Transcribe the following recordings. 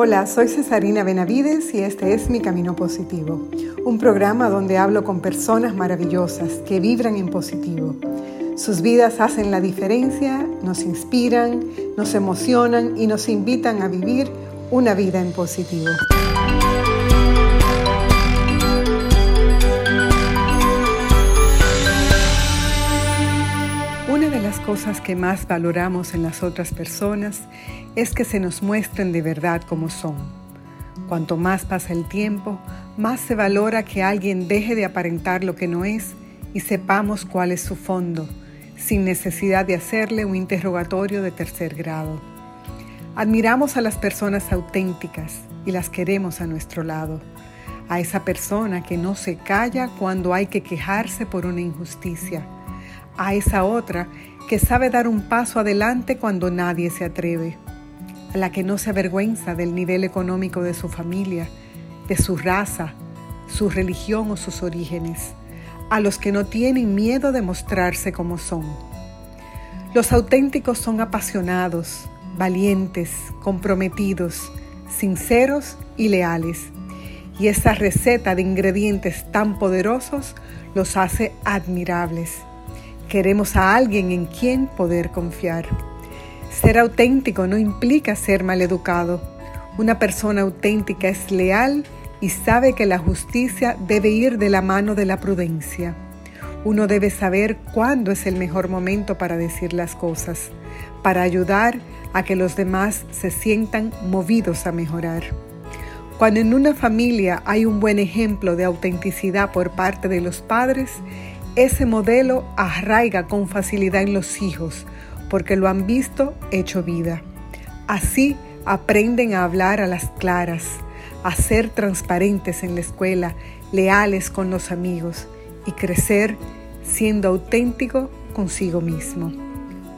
Hola, soy Cesarina Benavides y este es Mi Camino Positivo, un programa donde hablo con personas maravillosas que vibran en positivo. Sus vidas hacen la diferencia, nos inspiran, nos emocionan y nos invitan a vivir una vida en positivo. Una de las cosas que más valoramos en las otras personas es que se nos muestren de verdad como son. Cuanto más pasa el tiempo, más se valora que alguien deje de aparentar lo que no es y sepamos cuál es su fondo, sin necesidad de hacerle un interrogatorio de tercer grado. Admiramos a las personas auténticas y las queremos a nuestro lado. A esa persona que no se calla cuando hay que quejarse por una injusticia. A esa otra que sabe dar un paso adelante cuando nadie se atreve. A la que no se avergüenza del nivel económico de su familia, de su raza, su religión o sus orígenes. A los que no tienen miedo de mostrarse como son. Los auténticos son apasionados, valientes, comprometidos, sinceros y leales. Y esa receta de ingredientes tan poderosos los hace admirables. Queremos a alguien en quien poder confiar. Ser auténtico no implica ser maleducado. Una persona auténtica es leal y sabe que la justicia debe ir de la mano de la prudencia. Uno debe saber cuándo es el mejor momento para decir las cosas, para ayudar a que los demás se sientan movidos a mejorar. Cuando en una familia hay un buen ejemplo de autenticidad por parte de los padres, ese modelo arraiga con facilidad en los hijos porque lo han visto hecho vida. Así aprenden a hablar a las claras, a ser transparentes en la escuela, leales con los amigos y crecer siendo auténtico consigo mismo.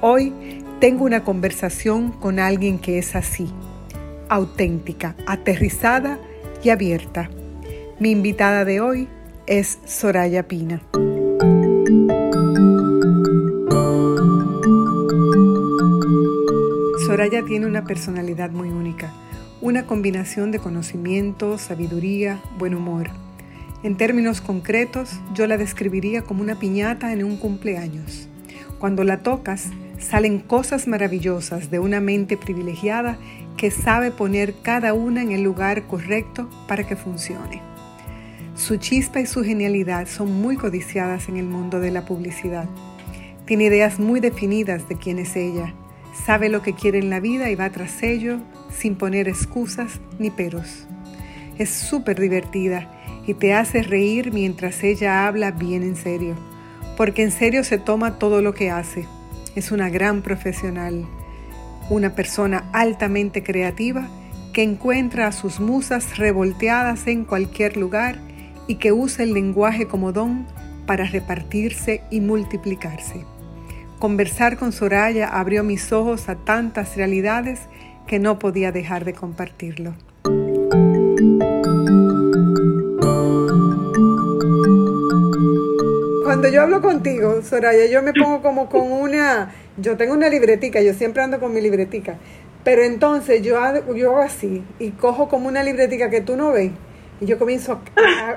Hoy tengo una conversación con alguien que es así, auténtica, aterrizada y abierta. Mi invitada de hoy es Soraya Pina. Soraya tiene una personalidad muy única, una combinación de conocimiento, sabiduría, buen humor. En términos concretos, yo la describiría como una piñata en un cumpleaños. Cuando la tocas, salen cosas maravillosas de una mente privilegiada que sabe poner cada una en el lugar correcto para que funcione. Su chispa y su genialidad son muy codiciadas en el mundo de la publicidad. Tiene ideas muy definidas de quién es ella, sabe lo que quiere en la vida y va tras ello sin poner excusas ni peros. Es súper divertida y te hace reír mientras ella habla bien en serio, porque en serio se toma todo lo que hace es una gran profesional, una persona altamente creativa que encuentra a sus musas revolteadas en cualquier lugar y que usa el lenguaje como don para repartirse y multiplicarse. Conversar con Soraya abrió mis ojos a tantas realidades que no podía dejar de compartirlo. Cuando yo hablo contigo, Soraya, yo me pongo como con una, yo tengo una libretica, yo siempre ando con mi libretica, pero entonces yo, hago así y cojo como una libretica que tú no ves y yo comienzo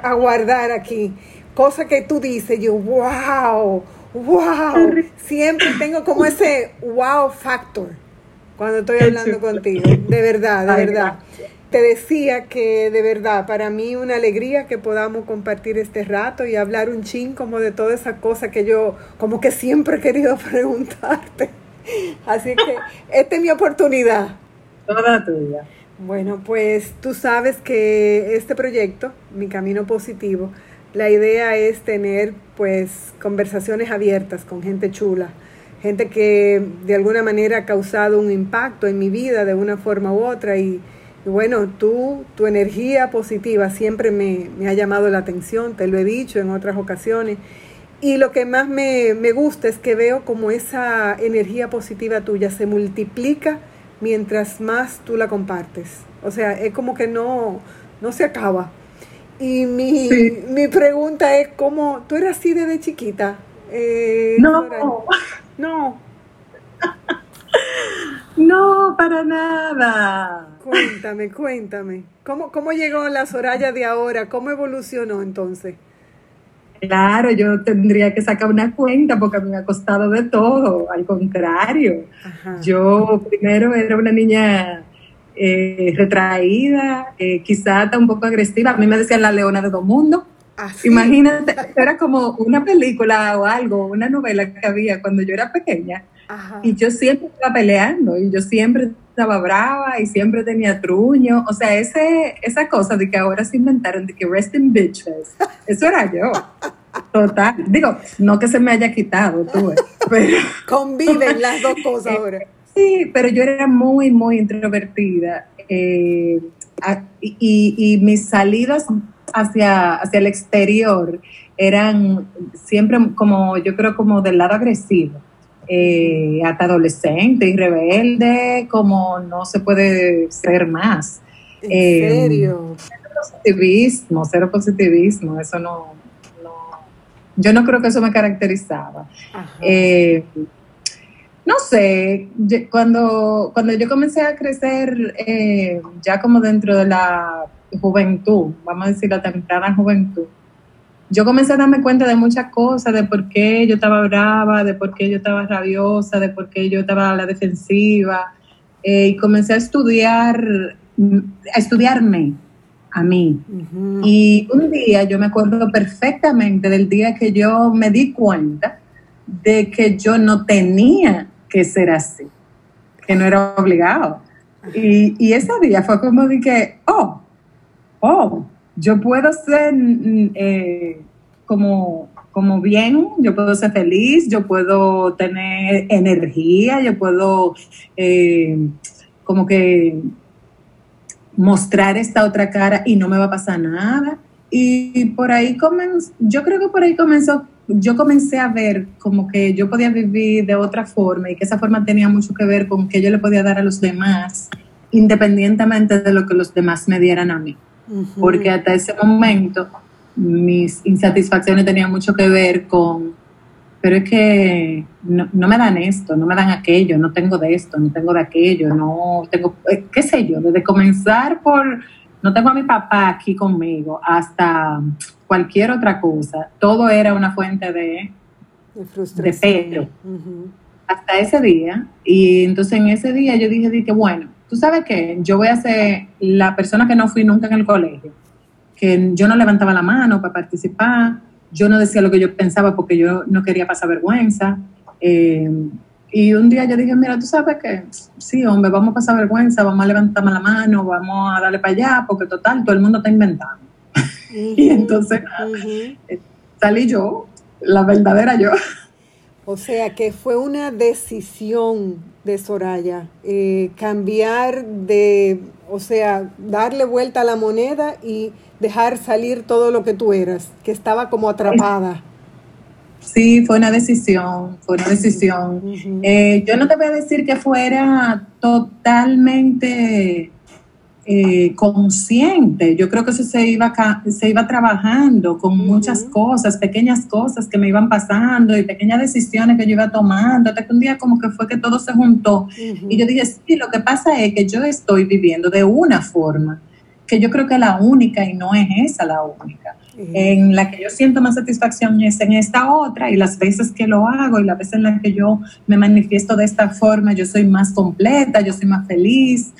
a, guardar aquí cosas que tú dices, yo, wow, wow, siempre tengo como ese wow factor cuando estoy hablando contigo, de verdad, de verdad te decía que de verdad, para mí una alegría que podamos compartir este rato y hablar un chin como de toda esa cosa que yo como que siempre he querido preguntarte. Así que esta es mi oportunidad. Toda tuya. Bueno, pues tú sabes que este proyecto, Mi Camino Positivo, la idea es tener pues conversaciones abiertas con gente chula, gente que de alguna manera ha causado un impacto en mi vida de una forma u otra y bueno, tú, tu energía positiva siempre me, ha llamado la atención, te lo he dicho en otras ocasiones. Y lo que más me, gusta es que veo como esa energía positiva tuya se multiplica mientras más tú la compartes. O sea, es como que no, no se acaba. Y mi, mi pregunta es, ¿cómo tú eras así desde chiquita? Eh, no. No. No, para nada. Cuéntame, cuéntame. ¿Cómo, cómo llegó la Soraya de ahora? ¿Cómo evolucionó entonces? Claro, yo tendría que sacar una cuenta porque me ha costado de todo, al contrario. Yo primero era una niña eh, retraída, eh, quizá hasta un poco agresiva. A mí me decían la leona de todo mundo. ¿Ah, Imagínate, era como una película o algo, una novela que había cuando yo era pequeña. Y yo siempre estaba peleando y yo siempre estaba brava y siempre tenía truño. O sea, ese, esa cosa de que ahora se inventaron de que resting bitches, eso era yo. Total. Digo, no que se me haya quitado, tú, pero... Conviven las dos cosas ahora. Sí, pero yo era muy, muy introvertida. Eh, y, y, mis salidas hacia, hacia el exterior eran siempre como, yo creo, como del lado agresivo. Eh, hasta adolescente y rebelde, como no se puede ser más. ¿En eh, serio? Cero positivismo, cero positivismo, eso no, yo no creo que eso me caracterizaba. Eh, no sé, cuando, cuando yo comencé a crecer, ya como dentro de la juventud, vamos a decir la temprana juventud, yo comencé a darme cuenta de muchas cosas, de por qué yo estaba brava, de por qué yo estaba rabiosa, de por qué yo estaba a la defensiva. Eh, y comencé a estudiar, a estudiarme a mí. Y un día yo me acuerdo perfectamente del día que yo me di cuenta de que yo no tenía que ser así, que no era obligado. Y, y ese día fue como de que, oh, oh, yo puedo ser mm, eh, como, como bien, yo puedo ser feliz, yo puedo tener energía, yo puedo eh, como que mostrar esta otra cara y no me va a pasar nada. Y por ahí comenzó, yo creo que por ahí comenzó, yo comencé a ver como que yo podía vivir de otra forma y que esa forma tenía mucho que ver con que yo le podía dar a los demás, independientemente de lo que los demás me dieran a mí. Porque hasta ese momento mis insatisfacciones tenían mucho que ver con, pero es que no, me dan esto, no me dan aquello, no tengo de esto, no tengo de aquello, no tengo, eh, qué sé yo, desde comenzar por, no tengo a mi papá aquí conmigo, hasta cualquier otra cosa, todo era una fuente de, de, pelo. Hasta ese día, y entonces en ese día yo dije, dije, bueno, tú sabes que yo voy a ser la persona que no fui nunca en el colegio, que yo no levantaba la mano para participar, yo no decía lo que yo pensaba porque yo no quería pasar vergüenza. Eh, y un día yo dije, mira, tú sabes que sí, hombre, vamos a pasar vergüenza, vamos a levantarme la mano, vamos a darle para allá, porque total, todo el mundo está inventando. Y entonces eh, salí yo, la verdadera yo. O sea que fue una decisión de Soraya, eh, cambiar de, o sea, darle vuelta a la moneda y dejar salir todo lo que tú eras, que estaba como atrapada. Sí, fue una decisión, fue una decisión. Eh, yo no te voy a decir que fuera totalmente eh, consciente. Yo creo que eso se iba, se iba trabajando con muchas cosas, pequeñas cosas que me iban pasando y pequeñas decisiones que yo iba tomando, hasta que un día como que fue que todo se juntó. Y yo dije, sí, lo que pasa es que yo estoy viviendo de una forma que yo creo que es la única y no es esa la única. En la que yo siento más satisfacción es en esta otra y las veces que lo hago y las veces en las que yo me manifiesto de esta forma, yo soy más completa, yo soy más feliz,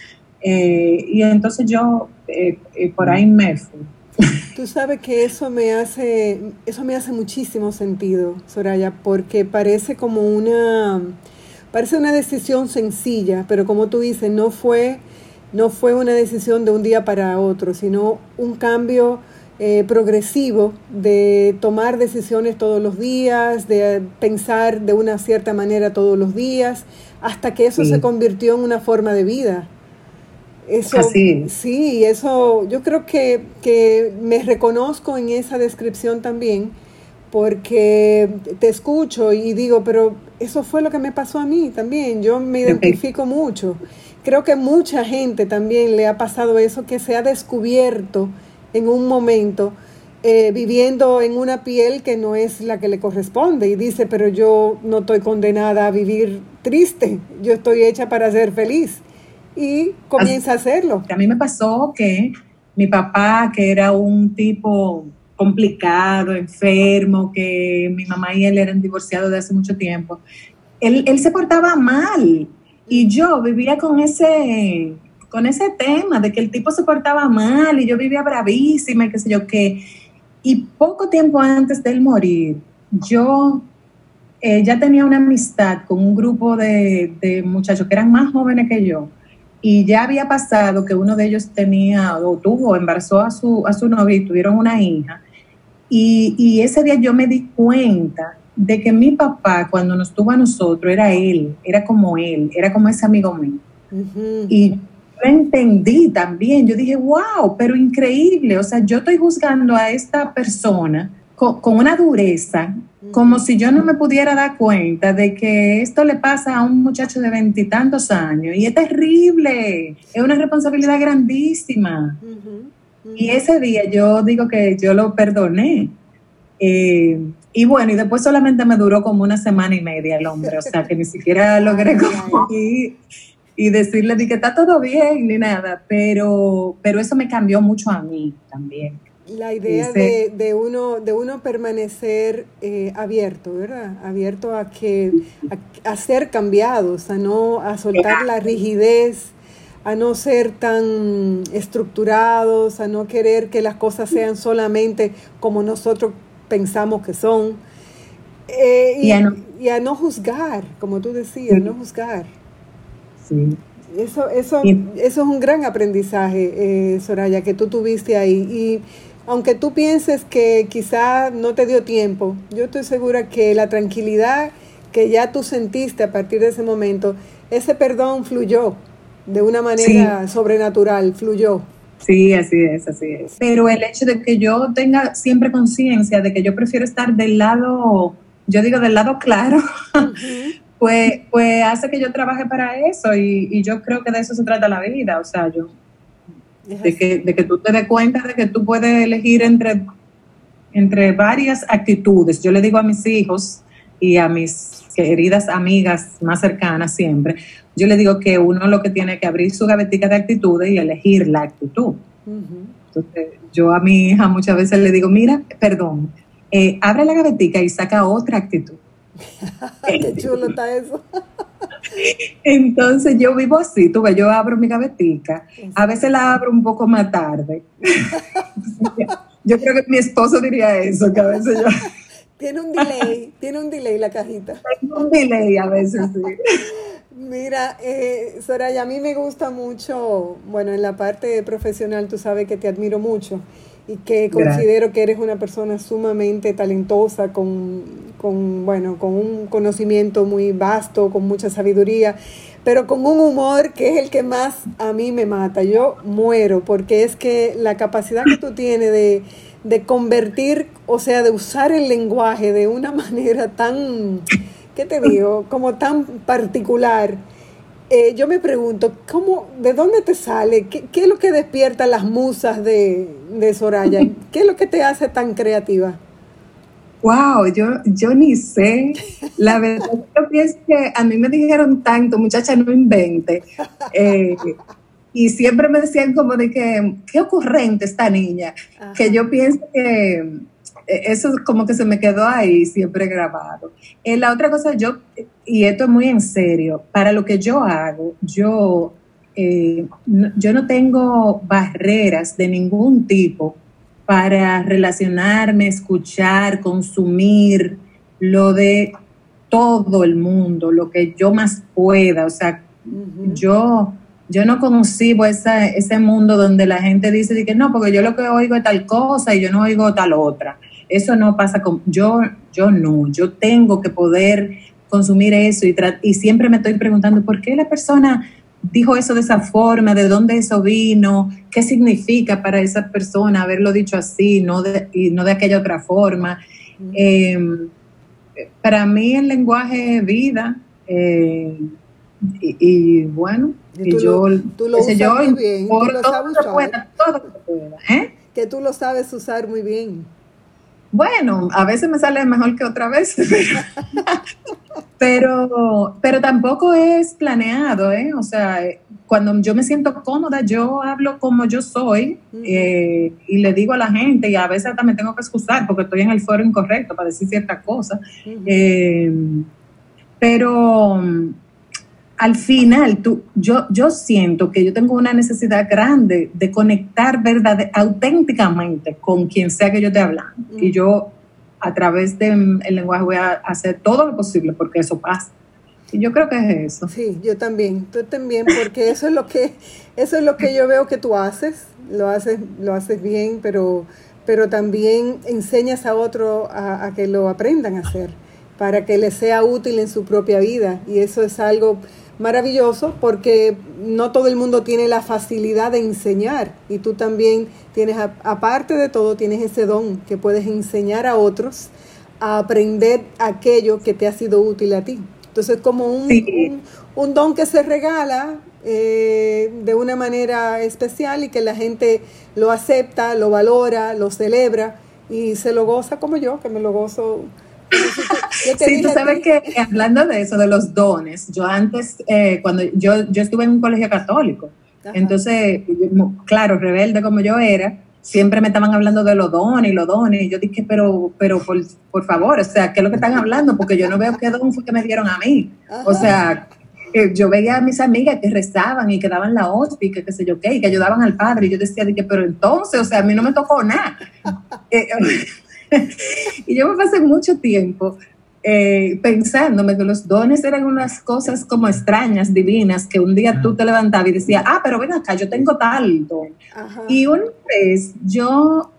eh, y entonces yo eh, eh, por ahí me fui. Tú sabes que eso me hace, eso me hace muchísimo sentido, Soraya, porque parece como una, parece una decisión sencilla, pero como tú dices, no fue, no fue una decisión de un día para otro, sino un cambio progresivo de tomar decisiones todos los días, de pensar de una cierta manera todos los días, hasta que eso se convirtió en una forma de vida. Eso, Sí, eso, yo creo que, que, me reconozco en esa descripción también, porque te escucho y digo, pero eso fue lo que me pasó a mí también, yo me identifico mucho. Creo que mucha gente también le ha pasado eso, que se ha descubierto en un momento eh, viviendo en una piel que no es la que le corresponde y dice, pero yo no estoy condenada a vivir triste, yo estoy hecha para ser feliz. Y comienza a hacerlo. A mí me pasó que mi papá, que era un tipo complicado, enfermo, que mi mamá y él eran divorciados de hace mucho tiempo, él, él se portaba mal y yo vivía con ese, con ese tema de que el tipo se portaba mal y yo vivía bravísima y qué sé yo qué. Y poco tiempo antes de él morir, yo eh, ya tenía una amistad con un grupo de, de, muchachos que eran más jóvenes que yo. Y ya había pasado que uno de ellos tenía o tuvo, embarazó a su, a su novia y tuvieron una hija. Y, y ese día yo me di cuenta de que mi papá, cuando nos tuvo a nosotros, era él, era como él, era como ese amigo mío. Y yo entendí también, yo dije, wow, pero increíble, o sea, yo estoy juzgando a esta persona con, una dureza, como si yo no me pudiera dar cuenta de que esto le pasa a un muchacho de veintitantos años, y es terrible, es una responsabilidad grandísima. Y ese día yo digo que yo lo perdoné. Eh, y bueno, y después solamente me duró como una semana y media el hombre, o sea que ni siquiera logré como y, y decirle que está todo bien ni nada, pero, pero eso me cambió mucho a mí también. La idea de, de, uno, de uno permanecer eh, abierto, ¿verdad? Abierto a que a, ser cambiados, a no a soltar la rigidez, a no ser tan estructurados, a no querer que las cosas sean solamente como nosotros pensamos que son. Eh, y, a no, juzgar, como tú decías, no juzgar. Sí. Eso, eso, eso es un gran aprendizaje, eh, Soraya, que tú tuviste ahí. Y aunque tú pienses que quizá no te dio tiempo, yo estoy segura que la tranquilidad que ya tú sentiste a partir de ese momento, ese perdón fluyó de una manera sobrenatural, fluyó. Sí, así es, así es. Pero el hecho de que yo tenga siempre conciencia de que yo prefiero estar del lado, yo digo del lado claro, pues, pues hace que yo trabaje para eso y, yo creo que de eso se trata la vida, o sea, yo, de que, de que tú te des cuenta de que tú puedes elegir entre, entre varias actitudes. Yo le digo a mis hijos y a mis queridas amigas más cercanas siempre, yo le digo que uno lo que tiene que abrir su gavetica de actitudes y elegir la actitud. Entonces, yo a mi hija muchas veces le digo, mira, perdón, eh, abre la gavetica y saca otra actitud. Qué chulo está eso. Entonces yo vivo así, tú ves, yo abro mi gavetica, a veces la abro un poco más tarde. yo creo que mi esposo diría eso, que a veces yo... Tiene un delay, tiene un delay la cajita. Tiene un delay a veces, sí. Mira, eh, Soraya, a mí me gusta mucho, bueno, en la parte profesional tú sabes que te admiro mucho y que considero que eres una persona sumamente talentosa, con, con, bueno, con un conocimiento muy vasto, con mucha sabiduría, pero con un humor que es el que más a mí me mata. Yo muero porque es que la capacidad que tú tienes de, de convertir, o sea, de usar el lenguaje de una manera tan ¿qué te digo? Como tan particular. Eh, yo me pregunto, ¿cómo, ¿de dónde te sale? ¿Qué, es lo que despierta las musas de, Soraya? ¿Qué es lo que te hace tan creativa? Wow, yo, yo ni sé. La verdad, yo pienso que a mí me dijeron tanto, muchacha, no invente. Eh, y siempre me decían como de que, qué ocurrente esta niña, que yo pienso que eso como que se me quedó ahí siempre grabado. Eh, la otra cosa, yo, y esto es muy en serio, para lo que yo hago, yo, eh, no, yo no tengo barreras de ningún tipo para relacionarme, escuchar, consumir lo de todo el mundo, lo que yo más pueda. O sea, yo, yo no concibo esa, ese mundo donde la gente dice que no, porque yo lo que oigo es tal cosa y yo no oigo tal otra. Eso no pasa con, yo, yo no, yo tengo que poder consumir eso y, y siempre me estoy preguntando por qué la persona dijo eso de esa forma, de dónde eso vino, qué significa para esa persona haberlo dicho así no de, y no de aquella otra forma. Em, para mí el lenguaje es vida eh, y, bueno, y, yo, tú lo, usas yo, muy bien, por todo, todo, todo, todo, ¿eh? que tú lo sabes usar muy bien. Bueno, a veces me sale mejor que otra vez, pero, pero tampoco es planeado, ¿eh? O sea, cuando yo me siento cómoda, yo hablo como yo soy eh, y le digo a la gente, y a veces también tengo que excusar porque estoy en el foro incorrecto para decir ciertas cosas. Eh, pero al final, tú, yo, yo siento que yo tengo una necesidad grande de conectar verdad, auténticamente con quien sea que yo esté hablando. Y yo, a través del lenguaje, voy a hacer todo lo posible porque eso pasa. Y yo creo que es eso. Sí, yo también, tú también, porque eso es lo que, eso es lo que yo veo que tú haces, lo haces, lo haces bien, pero, pero también enseñas a otro a, a que lo aprendan a hacer, para que les sea útil en su propia vida. Y eso es algo maravilloso porque no todo el mundo tiene la facilidad de enseñar y tú también tienes, aparte de todo, tienes ese don que puedes enseñar a otros a aprender aquello que te ha sido útil a ti. Entonces, como un, un, don que se regala eh, de una manera especial y que la gente lo acepta, lo valora, lo celebra y se lo goza como yo, que me lo gozo sí, tú sabes que hablando de eso, de los dones, yo antes, eh, cuando yo, yo estuve en un colegio católico, entonces, claro, rebelde como yo era, siempre me estaban hablando de los dones y los dones, y yo dije, pero, pero por, por favor, o sea, ¿qué es lo que están hablando? Porque yo no veo qué don fue que me dieron a mí. O sea, yo veía a mis amigas que rezaban y que daban la y que qué sé yo qué, y que ayudaban al padre, y yo decía, dije, pero entonces, o sea, a mí no me tocó nada. Y yo me pasé mucho tiempo eh, pensándome que los dones eran unas cosas como extrañas, divinas, que un día tú te levantabas y decías, ah, pero ven acá, yo tengo tal don. Y una vez yo,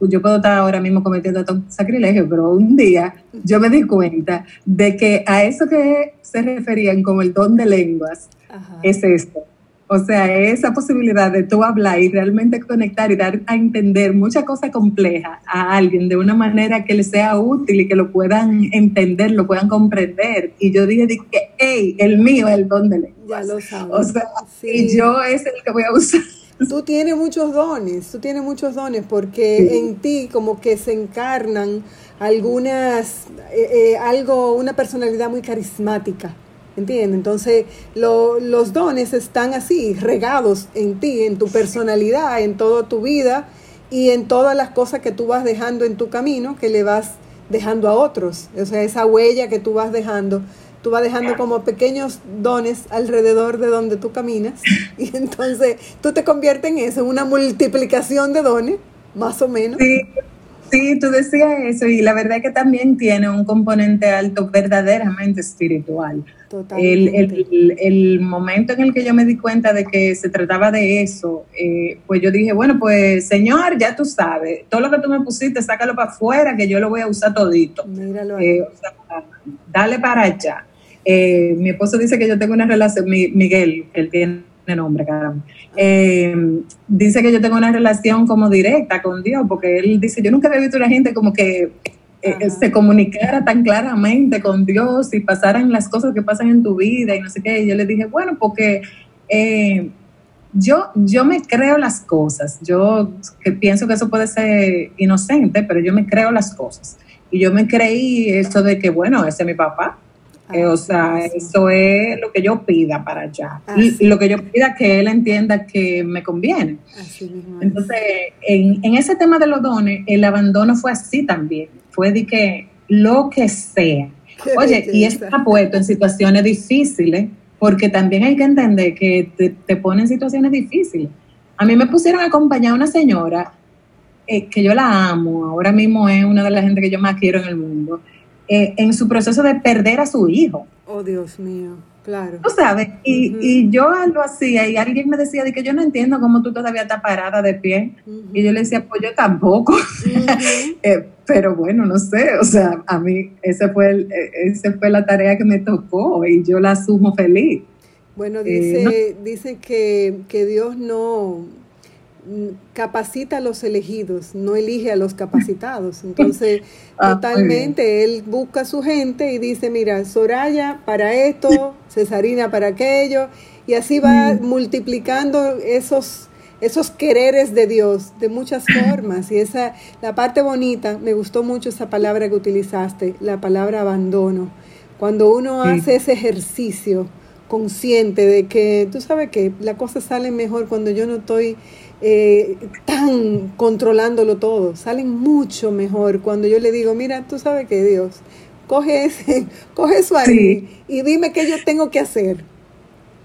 yo puedo estar ahora mismo cometiendo todo sacrilegio, pero un día yo me di cuenta de que a eso que se referían como el don de lenguas es esto o sea, esa posibilidad de tú hablar y realmente conectar y dar a entender mucha cosa compleja a alguien de una manera que le sea útil y que lo puedan entender, lo puedan comprender. Y yo dije, dije hey, el mío es el don de lenguas. Ya lo sabes. O sea, y yo es el que voy a usar. Tú tienes muchos dones, tú tienes muchos dones porque en ti como que se encarnan algunas, eh, eh, algo, una personalidad muy carismática. ¿Entiendes? Entonces, los dones están así, regados en ti, en tu personalidad, en toda tu vida y en todas las cosas que tú vas dejando en tu camino, que le vas dejando a otros. O sea, esa huella que tú vas dejando, tú vas dejando como pequeños dones alrededor de donde tú caminas. Y entonces tú te conviertes en eso, en una multiplicación de dones, más o menos. Sí. Sí, tú decías eso y la verdad es que también tiene un componente alto verdaderamente espiritual. El, el, el, momento en el que yo me di cuenta de que se trataba de eso, eh, pues yo dije, bueno, pues señor, ya tú sabes, todo lo que tú me pusiste, sácalo para afuera, que yo lo voy a usar todito. Míralo eh, dale para allá. Eh, mi esposo dice que yo tengo una relación, Miguel, que él tiene nombre, caramba. Eh, dice que yo tengo una relación como directa con Dios, porque él dice, yo nunca había visto una gente como que eh, se comunicara tan claramente con Dios y pasaran las cosas que pasan en tu vida y no sé qué. Y yo le dije, bueno, porque eh, yo, yo me creo las cosas. Yo que pienso que eso puede ser inocente, pero yo me creo las cosas. Y yo me creí eso de que, bueno, ese es mi papá eh, o sea, eso es lo que yo pida para allá. y, lo que yo pida que él entienda que me conviene. Entonces, en, en, ese tema de los dones, el abandono fue así también. Fue de que lo que sea. Oye, y eso está puesto en situaciones difíciles, porque también hay que entender que te, te pone en situaciones difíciles. A mí me pusieron a acompañar a una señora eh, que yo la amo, ahora mismo es una de las gente que yo más quiero en el mundo eh, en su proceso de perder a su hijo. Oh, Dios mío, claro. Tú sabes, y, y yo lo hacía y alguien me decía de que yo no entiendo cómo tú todavía estás parada de pie. Y yo le decía, pues yo tampoco. Eh, pero bueno, no sé, o sea, a mí ese fue, el, e, ese fue la tarea que me tocó y yo la asumo feliz. Bueno, dice, eh, dice que, que Dios no, capacita a los elegidos, no elige a los capacitados. Entonces, ah, totalmente, él busca a su gente y dice, mira, Soraya para esto, Cesarina para aquello, y así va multiplicando esos, esos quereres de Dios de muchas formas. Y esa, la parte bonita, me gustó mucho esa palabra que utilizaste, la palabra abandono. Cuando uno hace ese ejercicio consciente de que, tú sabes que la cosa sale mejor cuando yo no estoy eh, tan controlándolo todo, salen mucho mejor cuando yo le digo, mira, tú sabes que Dios, coge, ese, coge eso ahí y dime qué yo tengo que hacer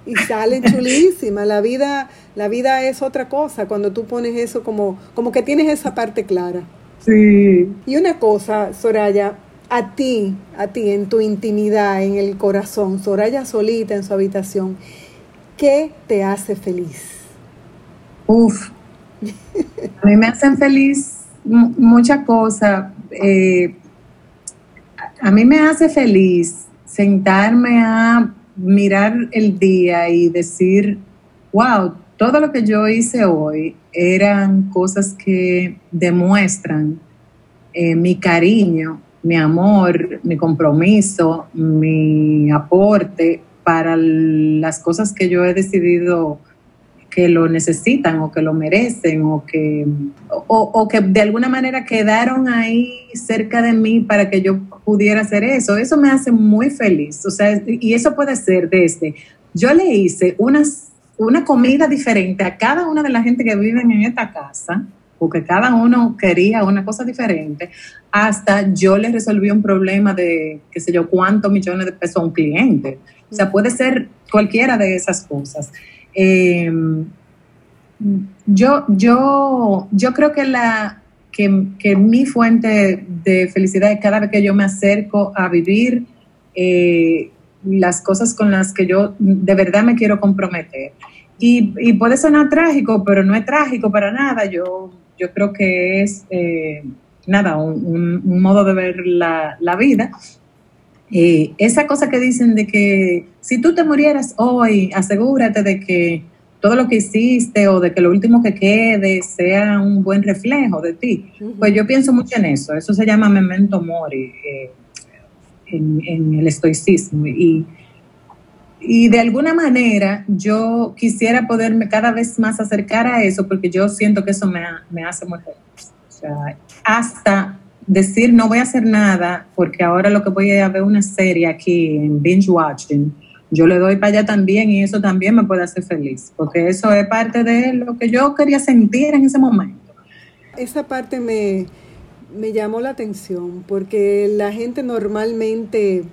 y salen chulísimas. La vida, la vida es otra cosa cuando tú pones eso como, como que tienes esa parte clara. Sí. Y una cosa, Soraya, a ti, a ti, en tu intimidad, en el corazón, Soraya solita en su habitación, ¿qué te hace feliz? Uf, a mí me hacen feliz muchas cosas. Eh, a mí me hace feliz sentarme a mirar el día y decir, wow, todo lo que yo hice hoy eran cosas que demuestran eh, mi cariño, mi amor, mi compromiso, mi aporte para las cosas que yo he decidido que lo necesitan o que lo merecen o que, o, que de alguna manera quedaron ahí cerca de mí para que yo pudiera hacer eso. Eso me hace muy feliz. O sea, y eso puede ser desde, yo le hice unas, una comida diferente a cada una de la gente que viven en esta casa, porque cada uno quería una cosa diferente, hasta yo le resolví un problema de, qué sé yo, cuántos millones de pesos a un cliente. O sea, puede ser cualquiera de esas cosas. Eh, yo, yo, yo creo que, la, que, mi fuente de felicidad es cada vez que yo me acerco a vivir eh, las cosas con las que yo de verdad me quiero comprometer. Y, puede sonar trágico, pero no es trágico para nada. Yo, yo creo que es, eh, nada, un, modo de ver la, vida. Eh, esa cosa que dicen de que si tú te murieras hoy, asegúrate de que todo lo que hiciste o de que lo último que quede sea un buen reflejo de ti. Pues yo pienso mucho en eso. Eso se llama memento mori eh, en, el estoicismo. Y, y de alguna manera yo quisiera poderme cada vez más acercar a eso porque yo siento que eso me, me hace muy feliz. O sea, hasta decir no voy a hacer nada porque ahora lo que voy a ver una serie aquí en binge watching, yo le doy para allá también y eso también me puede hacer feliz, porque eso es parte de lo que yo quería sentir en ese momento. Esa parte me, me llamó la atención porque la gente normalmente,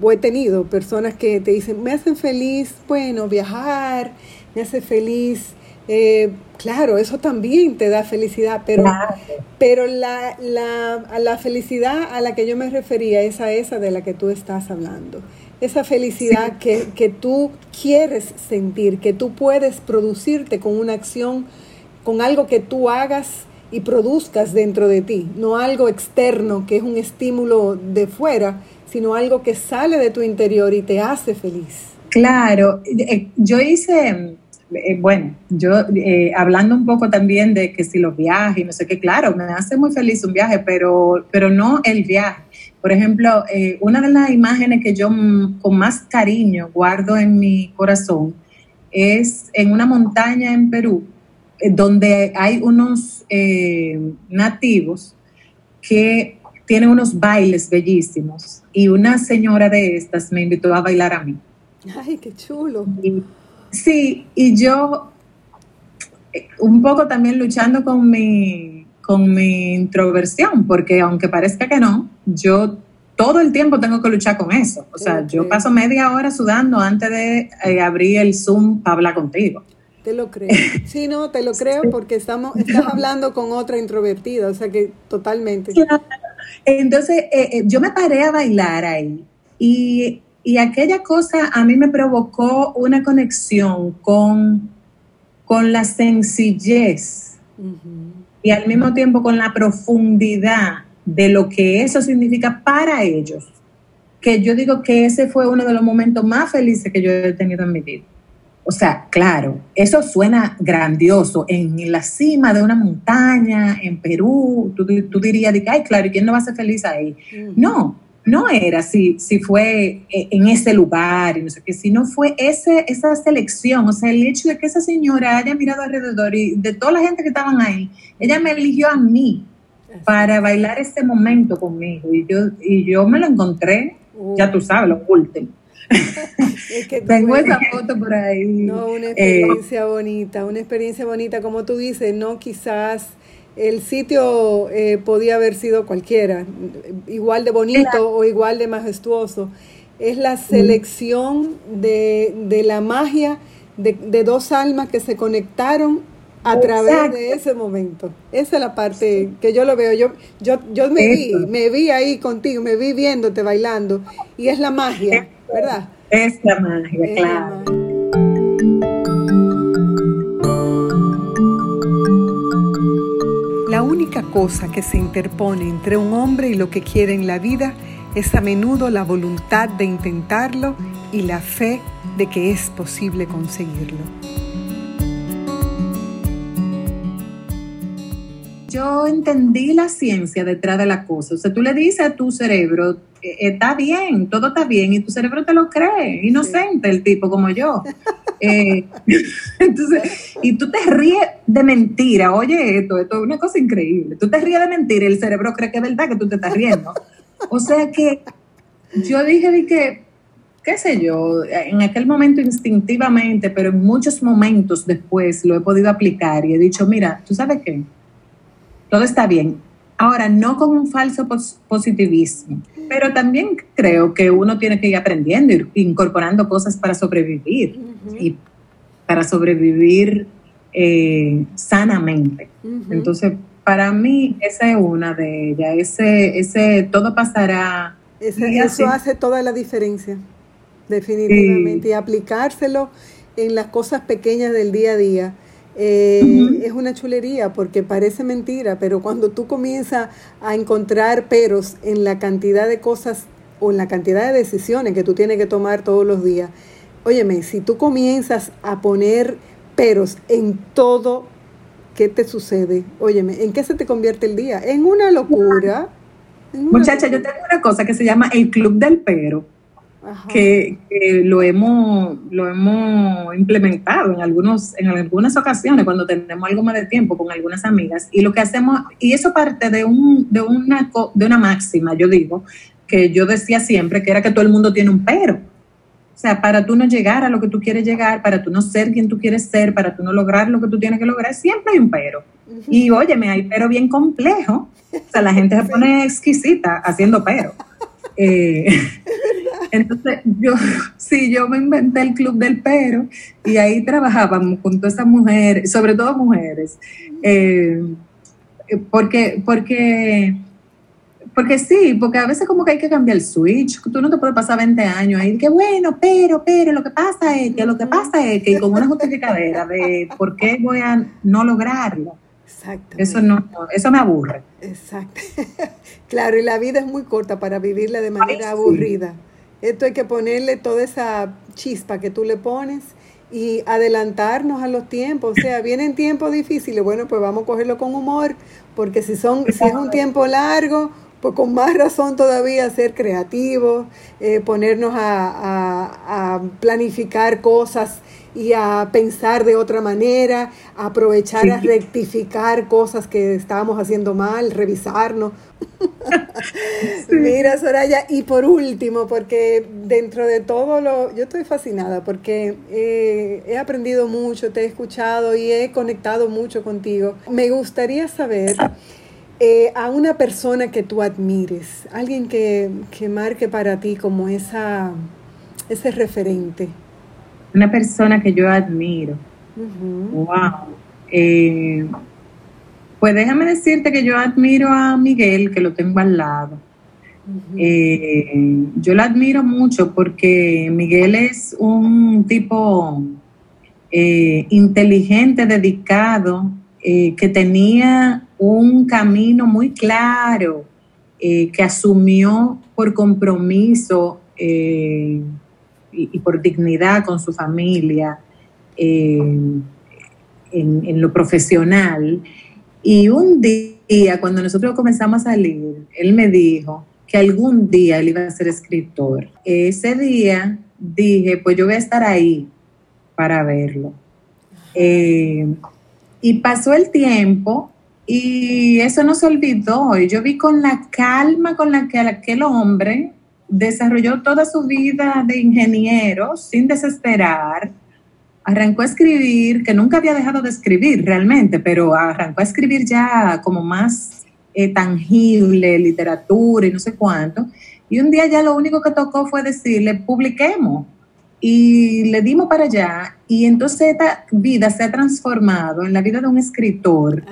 o he tenido personas que te dicen, me hacen feliz, bueno, viajar, me hace feliz eh, claro, eso también te da felicidad, pero, pero la, la, la, felicidad a la que yo me refería es a esa de la que tú estás hablando. Esa felicidad que, que tú quieres sentir, que tú puedes producirte con una acción, con algo que tú hagas y produzcas dentro de ti, no algo externo que es un estímulo de fuera, sino algo que sale de tu interior y te hace feliz. Claro, eh, yo hice eh, bueno, yo eh, hablando un poco también de que si los viajes, no sé qué, claro, me hace muy feliz un viaje, pero, pero no el viaje. Por ejemplo, eh, una de las imágenes que yo con más cariño guardo en mi corazón es en una montaña en Perú, donde hay unos nativos que tienen unos bailes bellísimos y una señora de estas me invitó a bailar a mí. Ay, qué chulo. Sí, y yo eh, un poco también luchando con mi, con mi introversión, porque aunque parezca que no, yo todo el tiempo tengo que luchar con eso. O sea, yo paso media hora sudando antes de eh, abrir el Zoom para hablar contigo. Te lo creo. Sí, no, te lo creo porque estamos, estás hablando con otra introvertida, o sea que totalmente. Entonces, eh, yo me paré a bailar ahí y y aquella cosa a mí me provocó una conexión con, con la sencillez y al mismo tiempo con la profundidad de lo que eso significa para ellos. Que yo digo que ese fue uno de los momentos más felices que yo he tenido en mi vida. O sea, claro, eso suena grandioso. En la cima de una montaña, en Perú, tú, dirías, ay, claro, ¿y quién no va a ser feliz ahí? No, no era si, si fue eh, en ese lugar y no sé qué, sino fue ese, esa selección, o sea, el hecho de que esa señora haya mirado alrededor y de toda la gente que estaban ahí, ella me eligió a mí para bailar ese momento conmigo y yo, y yo me lo encontré, ya tú sabes, lo Tengo esa foto por ahí. No, una eh, experiencia bonita, una experiencia bonita, como tú dices, no quizás el sitio eh, podía haber sido cualquiera, igual de bonito o igual de majestuoso. Es la selección de, de la magia de, de, dos almas que se conectaron a través de ese momento. Esa es la parte que yo lo veo. Yo, yo, yo me vi, me vi ahí contigo, me vi viéndote bailando. Y es la magia, ¿verdad? Es la magia, claro. La única cosa que se interpone entre un hombre y lo que quiere en la vida es a menudo la voluntad de intentarlo y la fe de que es posible conseguirlo. Yo entendí la ciencia detrás de la cosa. O sea, tú le dices a tu cerebro, eh, está bien, todo está bien, y tu cerebro te lo cree, inocente el tipo como yo. Eh, entonces, y tú te ríes de mentira, oye esto, esto es una cosa increíble. Tú te ríes de mentira y el cerebro cree que es verdad que tú te estás riendo. O sea que yo dije de que, qué sé yo, en aquel momento instintivamente, pero en muchos momentos después lo he podido aplicar y he dicho, mira, ¿tú sabes qué? Todo está bien. Ahora, no con un falso positivismo, pero también creo que uno tiene que ir aprendiendo, ir incorporando cosas para sobrevivir y para sobrevivir eh, sanamente. Entonces, para mí, esa es una de ellas. Ese, ese todo pasará. eso hace toda la diferencia, definitivamente. Y aplicárselo en las cosas pequeñas del día a día. Eh, es una chulería porque parece mentira, pero cuando tú comienzas a encontrar peros en la cantidad de cosas o en la cantidad de decisiones que tú tienes que tomar todos los días, óyeme, si tú comienzas a poner peros en todo, ¿qué te sucede? Óyeme, ¿en qué se te convierte el día? En una locura. Muchacha, yo tengo una cosa que se llama el Club del Pero que, lo hemos lo hemos implementado en algunos en algunas ocasiones cuando tenemos algo más de tiempo con algunas amigas. Y lo que hacemos y eso parte de un de una de una máxima yo digo que yo decía siempre que era que todo el mundo tiene un pero. O sea para tú no llegar a lo que tú quieres llegar para tú no ser quien tú quieres ser para tú no lograr lo que tú tienes que lograr siempre hay un pero. Y óyeme hay pero bien complejo. O sea la gente se pone exquisita haciendo pero eh, entonces, yo, sí, yo me inventé el Club del Pero y ahí trabajábamos con todas esas mujeres, sobre todo mujeres, eh, porque, porque, porque sí, porque a veces como que hay que cambiar el switch, tú no te puedes pasar 20 años ahí, que bueno, pero, pero, lo que pasa es que lo que pasa es que con una justificadera de por qué voy a no lograrlo. Eso no, eso me aburre. Exacto. claro, y la vida es muy corta para vivirla de manera aburrida. Esto hay que ponerle toda esa chispa que tú le pones y adelantarnos a los tiempos. O sea, vienen tiempos difíciles, bueno, pues vamos a cogerlo con humor, porque si, son, si es un tiempo largo, pues con más razón todavía ser creativos, eh, ponernos a, a, planificar cosas y a pensar de otra manera, aprovechar a rectificar cosas que estábamos haciendo mal, revisarnos. Mira, Soraya, y por último, porque dentro de todo lo, yo estoy fascinada porque eh, he aprendido mucho, te he escuchado y he conectado mucho contigo. Me gustaría saber eh, a una persona que tú admires, alguien que, marque para ti como esa, ese referente. Una persona que yo admiro. Wow. Eh, pues déjame decirte que yo admiro a Miguel, que lo tengo al lado. Eh, yo lo admiro mucho porque Miguel es un tipo inteligente, dedicado, que tenía un camino muy claro eh, que asumió por compromiso y, por dignidad con su familia eh, en, lo profesional. Y un día, cuando nosotros comenzamos a salir, él me dijo que algún día él iba a ser escritor. Ese día dije, pues yo voy a estar ahí para verlo. Eh, y pasó el tiempo y eso no se olvidó. Y yo vi con la calma con la que aquel hombre desarrolló toda su vida de ingeniero sin desesperar. Arrancó a escribir, que nunca había dejado de escribir realmente, pero arrancó a escribir ya como más eh, tangible, literatura y no sé cuánto. Y un día ya lo único que tocó fue decirle, publiquemos y le dimos para allá y entonces esta vida se ha transformado en la vida de un escritor.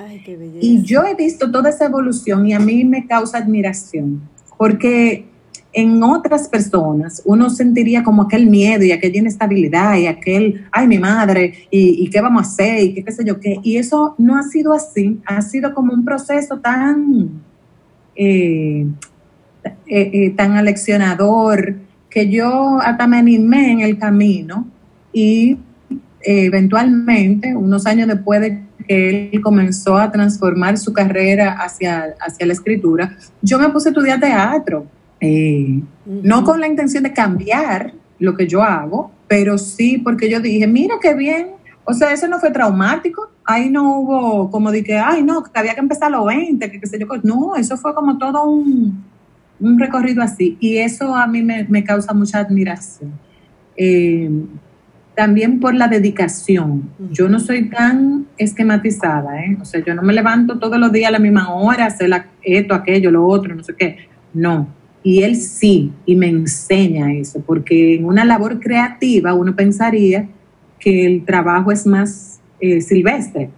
y yo he visto toda esa evolución y a mí me causa admiración, porque en otras personas uno sentiría como aquel miedo y aquella inestabilidad y aquel, ay, mi madre, y, qué vamos a hacer, y qué, sé yo qué. Y eso no ha sido así, ha sido como un proceso tan, eh, eh, eh, tan aleccionador, que yo hasta me animé en el camino y eventualmente, unos años después de que él comenzó a transformar su carrera hacia, hacia la escritura, yo me puse a estudiar teatro, eh, no con la intención de cambiar lo que yo hago, pero sí porque yo dije, mira qué bien, o sea, eso no fue traumático, ahí no hubo como de que, ay, no, que había que empezar a los 20, que qué sé yo, no, eso fue como todo un, un recorrido así y eso a mí me, causa mucha admiración. Eh, también por la dedicación. Yo no soy tan esquematizada, ¿eh? o sea, yo no me levanto todos los días a la misma hora, hacer esto, aquello, lo otro, no sé qué. No. Y él sí, y me enseña eso, porque en una labor creativa uno pensaría que el trabajo es más eh, silvestre,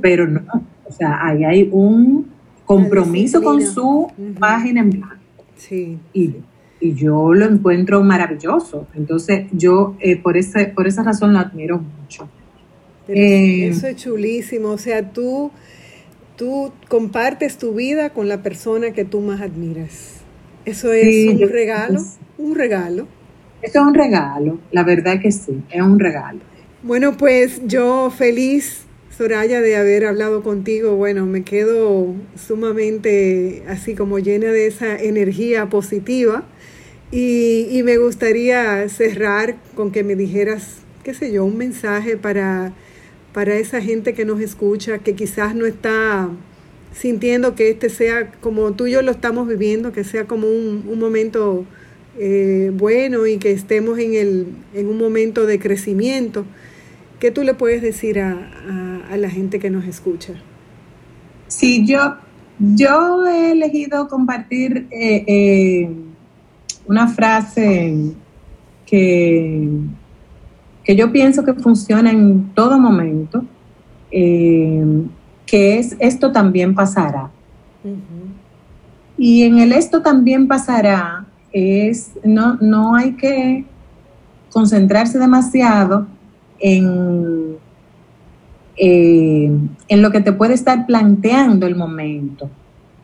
pero no. O sea, ahí hay un compromiso con su página en blanco. Sí. Y, yo lo encuentro maravilloso. Entonces, yo eh, por, ese, por esa razón lo admiro mucho. Eh, eso es chulísimo. O sea, tú, tú compartes tu vida con la persona que tú más admiras. Eso es un regalo, un regalo. Eso es un regalo, la verdad que sí, es un regalo. Bueno, pues yo feliz Soraya, de haber hablado contigo. Bueno, me quedo sumamente así como llena de esa energía positiva y, me gustaría cerrar con que me dijeras, qué sé yo, un mensaje para, para esa gente que nos escucha, que quizás no está sintiendo que este sea como tú y yo lo estamos viviendo, que sea como un, un momento eh, bueno y que estemos en, el, en un momento de crecimiento. ¿Qué tú le puedes decir a, la gente que nos escucha? Sí, yo, yo he elegido compartir eh, eh, una frase que, que yo pienso que funciona en todo momento, que es esto también pasará. Y en el esto también pasará es, no, no hay que concentrarse demasiado en, eh, en lo que te puede estar planteando el momento.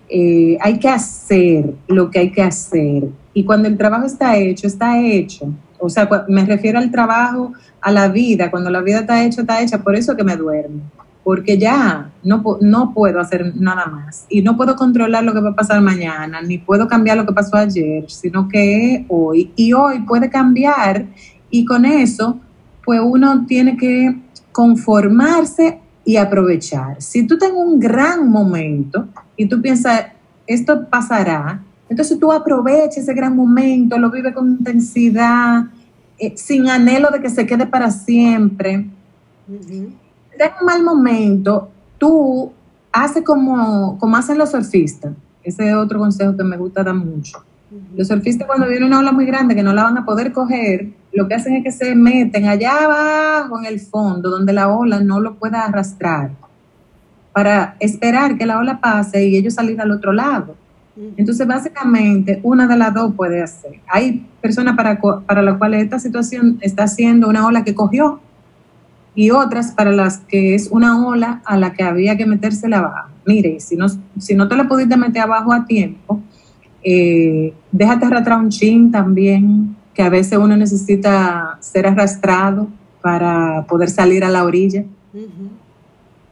Eh, hay que hacer lo que hay que hacer. Y cuando el trabajo está hecho, está hecho. O sea, me refiero al trabajo, a la vida. Cuando la vida está hecha, está hecha. Por eso que me duermo. Porque ya no, no puedo hacer nada más. Y no puedo controlar lo que va a pasar mañana, ni puedo cambiar lo que pasó ayer, sino que hoy. Y hoy puede cambiar. Y con eso pues uno tiene que conformarse y aprovechar. Si tú tienes un gran momento y tú piensas, esto pasará, entonces tú aprovechas ese gran momento, lo vives con intensidad, eh, sin anhelo de que se quede para siempre. Un mal momento, tú haces como, como hacen los surfistas. Ese es otro consejo que me gusta dar mucho. Los surfistas cuando viene una ola muy grande que no la van a poder coger, lo que hacen es que se meten allá abajo en el fondo donde la ola no lo pueda arrastrar para esperar que la ola pase y ellos salir al otro lado. Entonces, básicamente, una de las dos puede hacer. Hay personas para, para las cuales esta situación está siendo una ola que cogió y otras para las que es una ola a la que había que metérsela abajo. Mire, si no, si no te la pudiste meter abajo a tiempo, eh, déjate arrastrar un chin también, que a veces uno necesita ser arrastrado para poder salir a la orilla.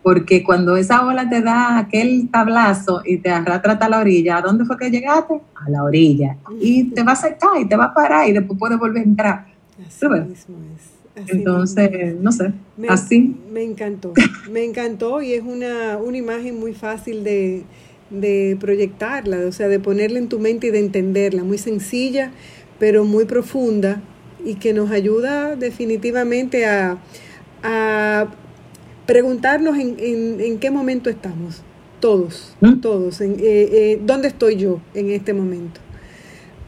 porque cuando esa ola te da aquel tablazo y te arrastra hasta la orilla, ¿a dónde fue que llegaste? A la orilla. Y te va a secar y te va a parar y después puedes volver a entrar. Así mismo es. Entonces, no sé, así. Me encantó, me encantó y es una, una imagen muy fácil de, de proyectarla, o sea, de ponerla en tu mente y de entenderla, muy sencilla, pero muy profunda y que nos ayuda definitivamente a, a preguntarnos en, en, qué momento estamos, todos, ¿Mm? todos, en, eh, eh, dónde estoy yo en este momento.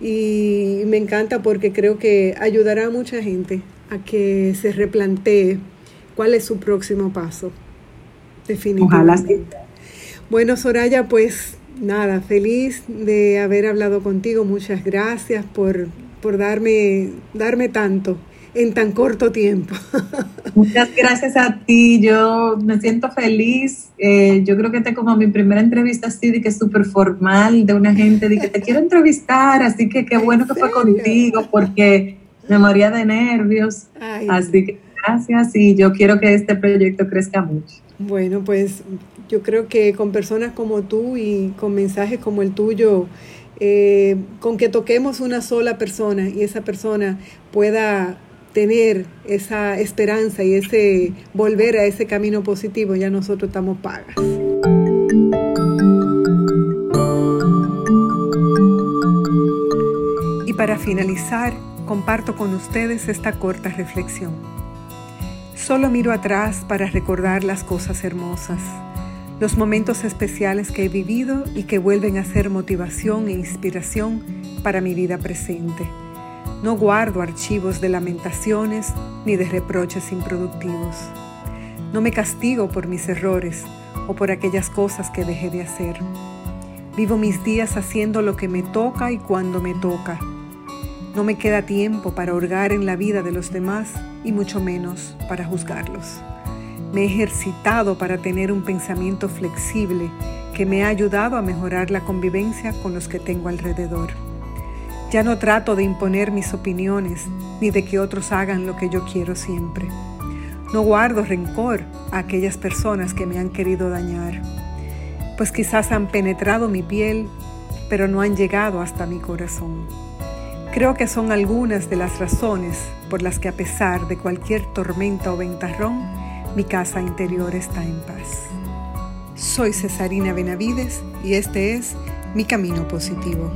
Y me encanta porque creo que ayudará a mucha gente a que se replantee cuál es su próximo paso. Definitivamente. Bueno, Soraya, pues nada, feliz de haber hablado contigo. Muchas gracias por, por darme, darme tanto en tan corto tiempo. Muchas gracias a ti, yo me siento feliz. Eh, yo creo que esta como mi primera entrevista así, de que es súper formal, de una gente, de que te quiero entrevistar, así que qué bueno que fue contigo, porque me moría de nervios. Así que gracias y yo quiero que este proyecto crezca mucho. Bueno, pues yo creo que con personas como tú y con mensajes como el tuyo, eh, con que toquemos una sola persona y esa persona pueda tener esa esperanza y ese volver a ese camino positivo, ya nosotros estamos pagas. Y para finalizar, comparto con ustedes esta corta reflexión. Solo miro atrás para recordar las cosas hermosas, los momentos especiales que he vivido y que vuelven a ser motivación e inspiración para mi vida presente. No guardo archivos de lamentaciones ni de reproches improductivos. No me castigo por mis errores o por aquellas cosas que dejé de hacer. Vivo mis días haciendo lo que me toca y cuando me toca. No me queda tiempo para hurgar en la vida de los demás y mucho menos para juzgarlos. Me he ejercitado para tener un pensamiento flexible que me ha ayudado a mejorar la convivencia con los que tengo alrededor. Ya no trato de imponer mis opiniones ni de que otros hagan lo que yo quiero siempre. No guardo rencor a aquellas personas que me han querido dañar, pues quizás han penetrado mi piel, pero no han llegado hasta mi corazón. Creo que son algunas de las razones por las que a pesar de cualquier tormenta o ventarrón, mi casa interior está en paz. Soy Cesarina Benavides y este es Mi Camino Positivo.